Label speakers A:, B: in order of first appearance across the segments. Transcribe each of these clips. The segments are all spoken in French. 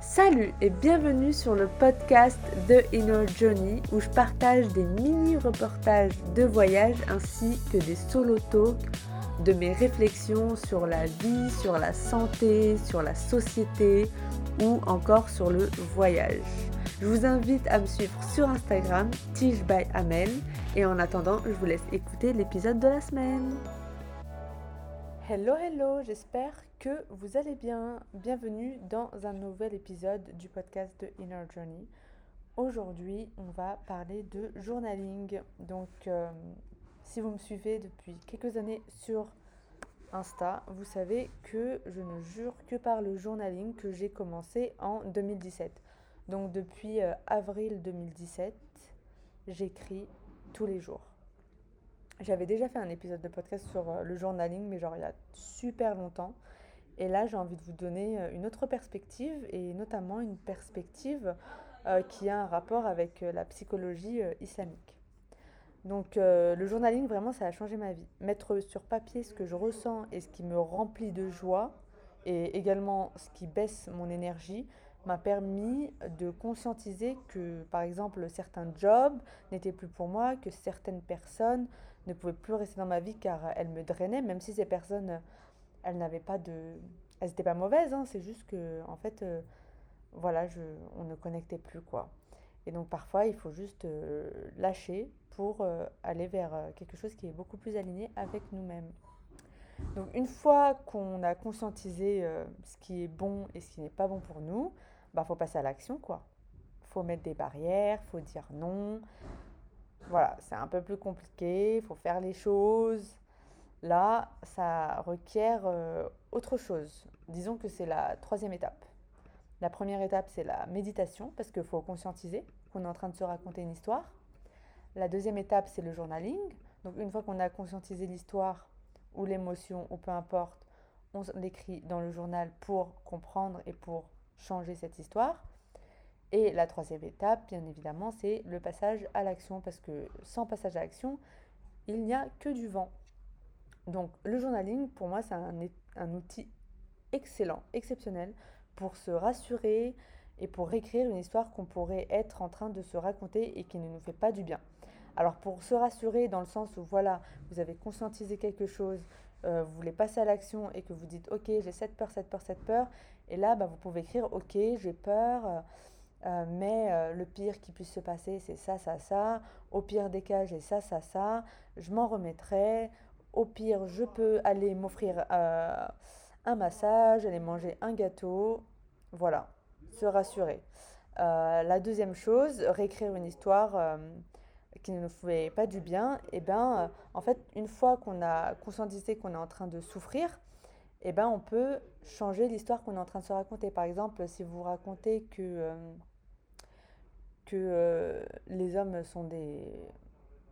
A: Salut et bienvenue sur le podcast The Inner Journey où je partage des mini-reportages de voyage ainsi que des solo talks de mes réflexions sur la vie, sur la santé, sur la société ou encore sur le voyage. Je vous invite à me suivre sur Instagram, Tige by et en attendant, je vous laisse écouter l'épisode de la semaine. Hello, hello, j'espère que vous allez bien. Bienvenue dans un nouvel épisode du podcast de Inner Journey. Aujourd'hui, on va parler de journaling. Donc, euh, si vous me suivez depuis quelques années sur Insta, vous savez que je ne jure que par le journaling que j'ai commencé en 2017. Donc, depuis euh, avril 2017, j'écris tous les jours. J'avais déjà fait un épisode de podcast sur euh, le journaling, mais genre il y a super longtemps. Et là, j'ai envie de vous donner euh, une autre perspective, et notamment une perspective euh, qui a un rapport avec la psychologie islamique. Donc le journaling, vraiment, ça a changé ma vie. Mettre sur papier ce que je ressens et ce qui me remplit de joie, et également ce qui baisse mon énergie, m'a permis de conscientiser que, par exemple, certains jobs n'étaient plus pour moi, que certaines personnes ne pouvaient plus rester dans ma vie car elles me drainaient, même si ces personnes, elles n'avaient pas de... Elles n'étaient pas mauvaises, hein, c'est juste que, en fait, euh, voilà, je, on ne connectait plus, quoi. Et donc, parfois, il faut juste euh, lâcher pour euh, aller vers quelque chose qui est beaucoup plus aligné avec nous-mêmes. Donc, une fois qu'on a conscientisé ce qui est bon et ce qui n'est pas bon pour nous, bah, faut passer à l'action, quoi. faut mettre des barrières, faut dire non, voilà, c'est un peu plus compliqué, faut faire les choses. Là, ça requiert euh, autre chose. Disons que c'est la troisième étape. La première étape, c'est la méditation, parce qu'il faut conscientiser qu'on est en train de se raconter une histoire. La deuxième étape, c'est le journaling. Donc une fois qu'on a conscientisé l'histoire ou l'émotion, ou peu importe, on l'écrit dans le journal pour comprendre et pour changer cette histoire. Et la troisième étape, bien évidemment, c'est le passage à l'action, parce que sans passage à l'action, il n'y a que du vent. Donc le journaling, pour moi, c'est un, outil excellent, exceptionnel, pour se rassurer et pour réécrire une histoire qu'on pourrait être en train de se raconter et qui ne nous fait pas du bien. Alors pour se rassurer dans le sens où, voilà, vous avez conscientisé quelque chose, euh, vous voulez passer à l'action et que vous dites, ok, j'ai cette peur, cette peur, cette peur, et là, bah, vous pouvez écrire, ok, j'ai peur. Euh, mais euh, le pire qui puisse se passer, c'est ça, ça, ça. Au pire des cas, j'ai ça, ça, ça. Je m'en remettrai. Au pire, je peux aller m'offrir euh, un massage, aller manger un gâteau. Voilà, se rassurer. la deuxième chose, réécrire une histoire qui ne nous fait pas du bien. Et eh ben, en fait, une fois qu'on a conscientisé qu'on est en train de souffrir, eh ben, on peut changer l'histoire qu'on est en train de se raconter. Par exemple, si vous racontez que euh, les hommes sont des,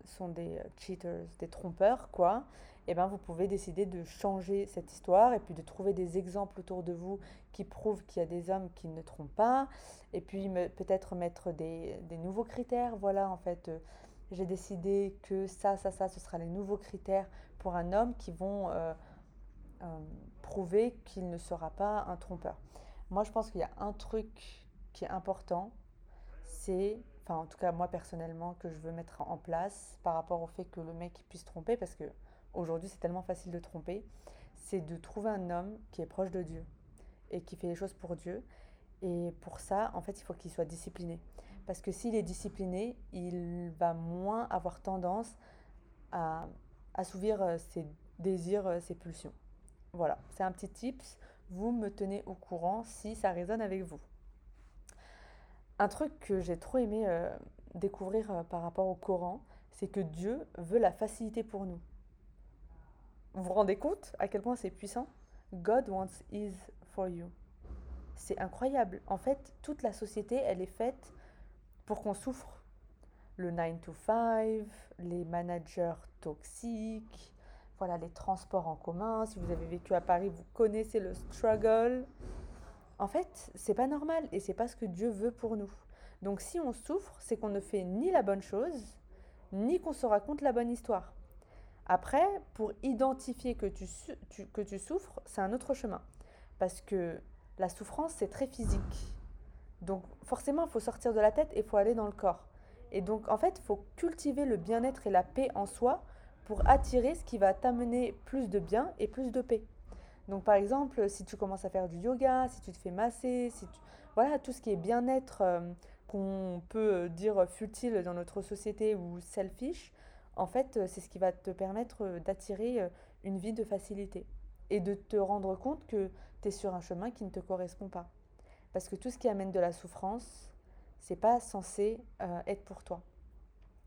A: sont des cheaters, des trompeurs, quoi, et eh ben vous pouvez décider de changer cette histoire et puis de trouver des exemples autour de vous qui prouvent qu'il y a des hommes qui ne trompent pas, et puis peut-être mettre des, des, nouveaux critères. Voilà, en fait, euh, j'ai décidé que ça, ça, ça, ce sera les nouveaux critères pour un homme qui vont euh, prouver qu'il ne sera pas un trompeur. Moi, je pense qu'il y a un truc qui est important, c'est, enfin en tout cas moi personnellement, que je veux mettre en place par rapport au fait que le mec puisse tromper, parce que aujourd'hui c'est tellement facile de tromper, c'est de trouver un homme qui est proche de Dieu et qui fait les choses pour Dieu. Et pour ça, en fait, il faut qu'il soit discipliné. Parce que s'il est discipliné, il va moins avoir tendance à assouvir euh, ses désirs, euh, ses pulsions. Voilà, c'est un petit tips. Vous me tenez au courant si ça résonne avec vous. Un truc que j'ai trop aimé euh, découvrir euh, par rapport au Coran, c'est que Dieu veut la facilité pour nous. Vous vous rendez compte à quel point c'est puissant? God wants ease for you. C'est incroyable. En fait, toute la société, elle est faite pour qu'on souffre. Le 9 to 5, les managers toxiques, voilà, les transports en commun. Si vous avez vécu à Paris, vous connaissez le struggle. En fait, c'est pas normal et c'est pas ce que Dieu veut pour nous. Donc si on souffre, c'est qu'on ne fait ni la bonne chose, ni qu'on se raconte la bonne histoire. Après, pour identifier que tu, que tu souffres, c'est un autre chemin. Parce que la souffrance, c'est très physique. Donc forcément, il faut sortir de la tête et il faut aller dans le corps. Et donc en fait, il faut cultiver le bien-être et la paix en soi pour attirer ce qui va t'amener plus de bien et plus de paix. Donc par exemple, si tu commences à faire du yoga, si tu te fais masser, si voilà, tout ce qui est bien-être euh, qu'on peut dire futile dans notre société ou selfish, en fait, euh, c'est ce qui va te permettre euh, d'attirer une vie de facilité et de te rendre compte que tu es sur un chemin qui ne te correspond pas. Parce que tout ce qui amène de la souffrance, c'est pas censé être pour toi.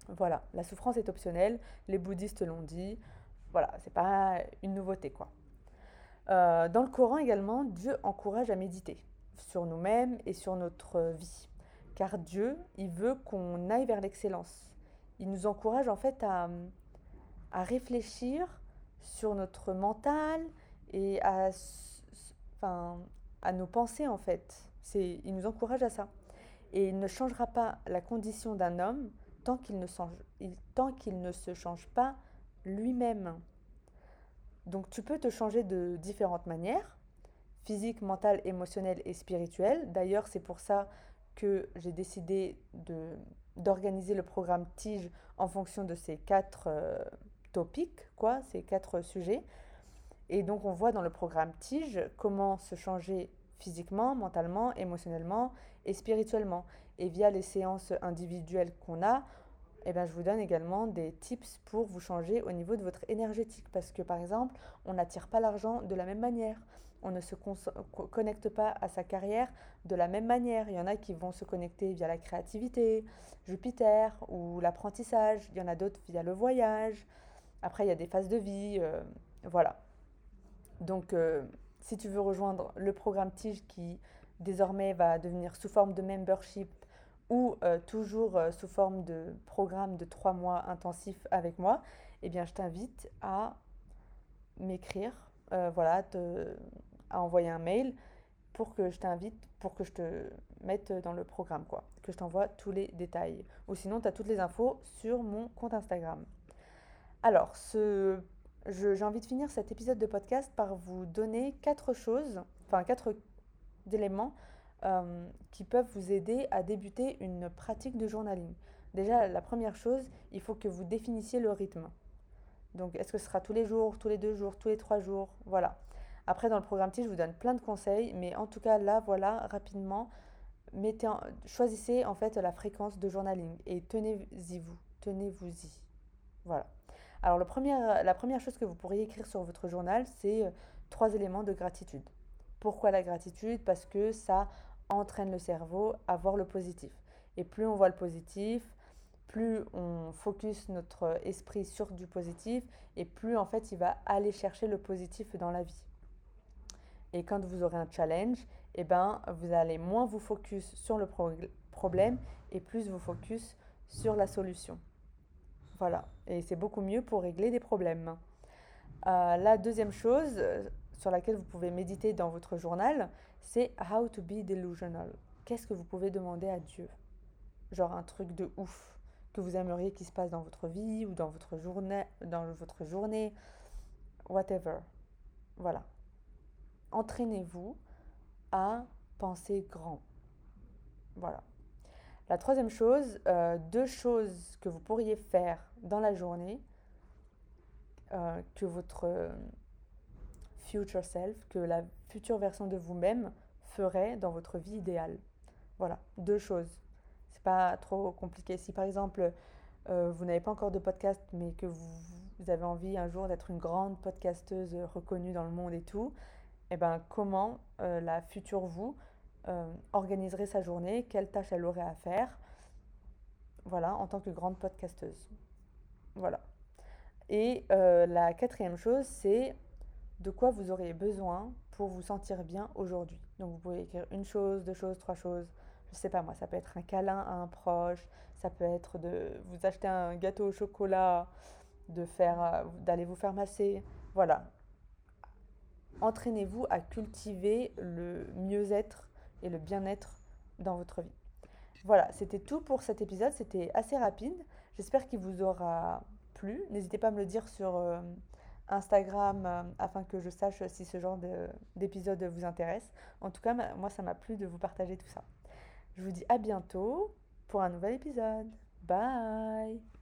A: Voilà, la souffrance est optionnelle, les bouddhistes l'ont dit. Voilà, c'est pas une nouveauté quoi. Euh, dans le Coran également, Dieu encourage à méditer sur nous-mêmes et sur notre vie. Car Dieu, il veut qu'on aille vers l'excellence. Il nous encourage en fait à, à réfléchir sur notre mental et à, enfin, à nos pensées en fait. Il nous encourage à ça. Et il ne changera pas la condition d'un homme tant qu'il ne, tant qu'il ne se change pas lui-même. Donc tu peux te changer de différentes manières, physique, mentale, émotionnelle et spirituelle. D'ailleurs, c'est pour ça que j'ai décidé d'organiser le programme TIGE en fonction de ces quatre euh, topics, quoi, ces quatre sujets. Et donc on voit dans le programme TIGE comment se changer physiquement, mentalement, émotionnellement et spirituellement. Et via les séances individuelles qu'on a, eh ben, je vous donne également des tips pour vous changer au niveau de votre énergétique. Parce que par exemple, on n'attire pas l'argent de la même manière. On ne se connecte pas à sa carrière de la même manière. Il y en a qui vont se connecter via la créativité, Jupiter ou l'apprentissage. Il y en a d'autres via le voyage. Après, il y a des phases de vie. Euh, voilà. Donc, euh, si tu veux rejoindre le programme Tige qui désormais va devenir sous forme de membership ou euh, toujours euh, sous forme de programme de trois mois intensif avec moi, eh bien, je t'invite à m'écrire, euh, voilà, à envoyer un mail pour que je t'invite, pour que je te mette dans le programme, quoi, que je t'envoie tous les détails. Ou sinon, tu as toutes les infos sur mon compte Instagram. Alors, ce, j'ai envie de finir cet épisode de podcast par vous donner quatre choses, enfin quatre éléments euh, qui peuvent vous aider à débuter une pratique de journaling. Déjà, la première chose, il faut que vous définissiez le rythme. Donc, est-ce que ce sera tous les jours, tous les deux jours, tous les trois jours? Voilà. Après, dans le programme T, je vous donne plein de conseils, mais en tout cas, là, voilà, rapidement, mettez choisissez en fait la fréquence de journaling et tenez-y vous, tenez-vous-y. Voilà. Alors, le premier, la première chose que vous pourriez écrire sur votre journal, c'est euh, trois éléments de gratitude. Pourquoi la gratitude? Parce que ça entraîne le cerveau à voir le positif. Et plus on voit le positif, plus on focus notre esprit sur du positif et plus en fait il va aller chercher le positif dans la vie. Et quand vous aurez un challenge, eh ben, vous allez moins vous focus sur le problème et plus vous focus sur la solution. Voilà, et c'est beaucoup mieux pour régler des problèmes. Euh, la deuxième chose, sur laquelle vous pouvez méditer dans votre journal, c'est How to be delusional. Qu'est-ce que vous pouvez demander à Dieu? Genre un truc de ouf que vous aimeriez qu'il se passe dans votre vie ou dans votre journée, dans votre journée, whatever. Voilà. Entraînez-vous à penser grand. Voilà. La troisième chose, euh, deux choses que vous pourriez faire dans la journée euh, que votre future self, que la future version de vous-même ferait dans votre vie idéale. Voilà, deux choses. C'est pas trop compliqué. Si par exemple, euh, vous n'avez pas encore de podcast, mais que vous, avez envie un jour d'être une grande podcasteuse reconnue dans le monde et tout, eh ben, comment euh, la future vous euh, organiserait sa journée, quelles tâches elle aurait à faire, voilà, en tant que grande podcasteuse. Voilà. Et la quatrième chose, c'est de quoi vous auriez besoin pour vous sentir bien aujourd'hui. Donc vous pouvez écrire une chose, deux choses, trois choses. Je sais pas moi, ça peut être un câlin à un proche, ça peut être de vous acheter un gâteau au chocolat, de faire euh, d'aller vous faire masser. Voilà. Entraînez-vous à cultiver le mieux-être et le bien-être dans votre vie. Voilà, c'était tout pour cet épisode. C'était assez rapide. J'espère qu'il vous aura plu. N'hésitez pas à me le dire sur euh, Instagram euh, afin que je sache si ce genre d'épisode vous intéresse. En tout cas, moi, ça m'a plu de vous partager tout ça. Je vous dis à bientôt pour un nouvel épisode. Bye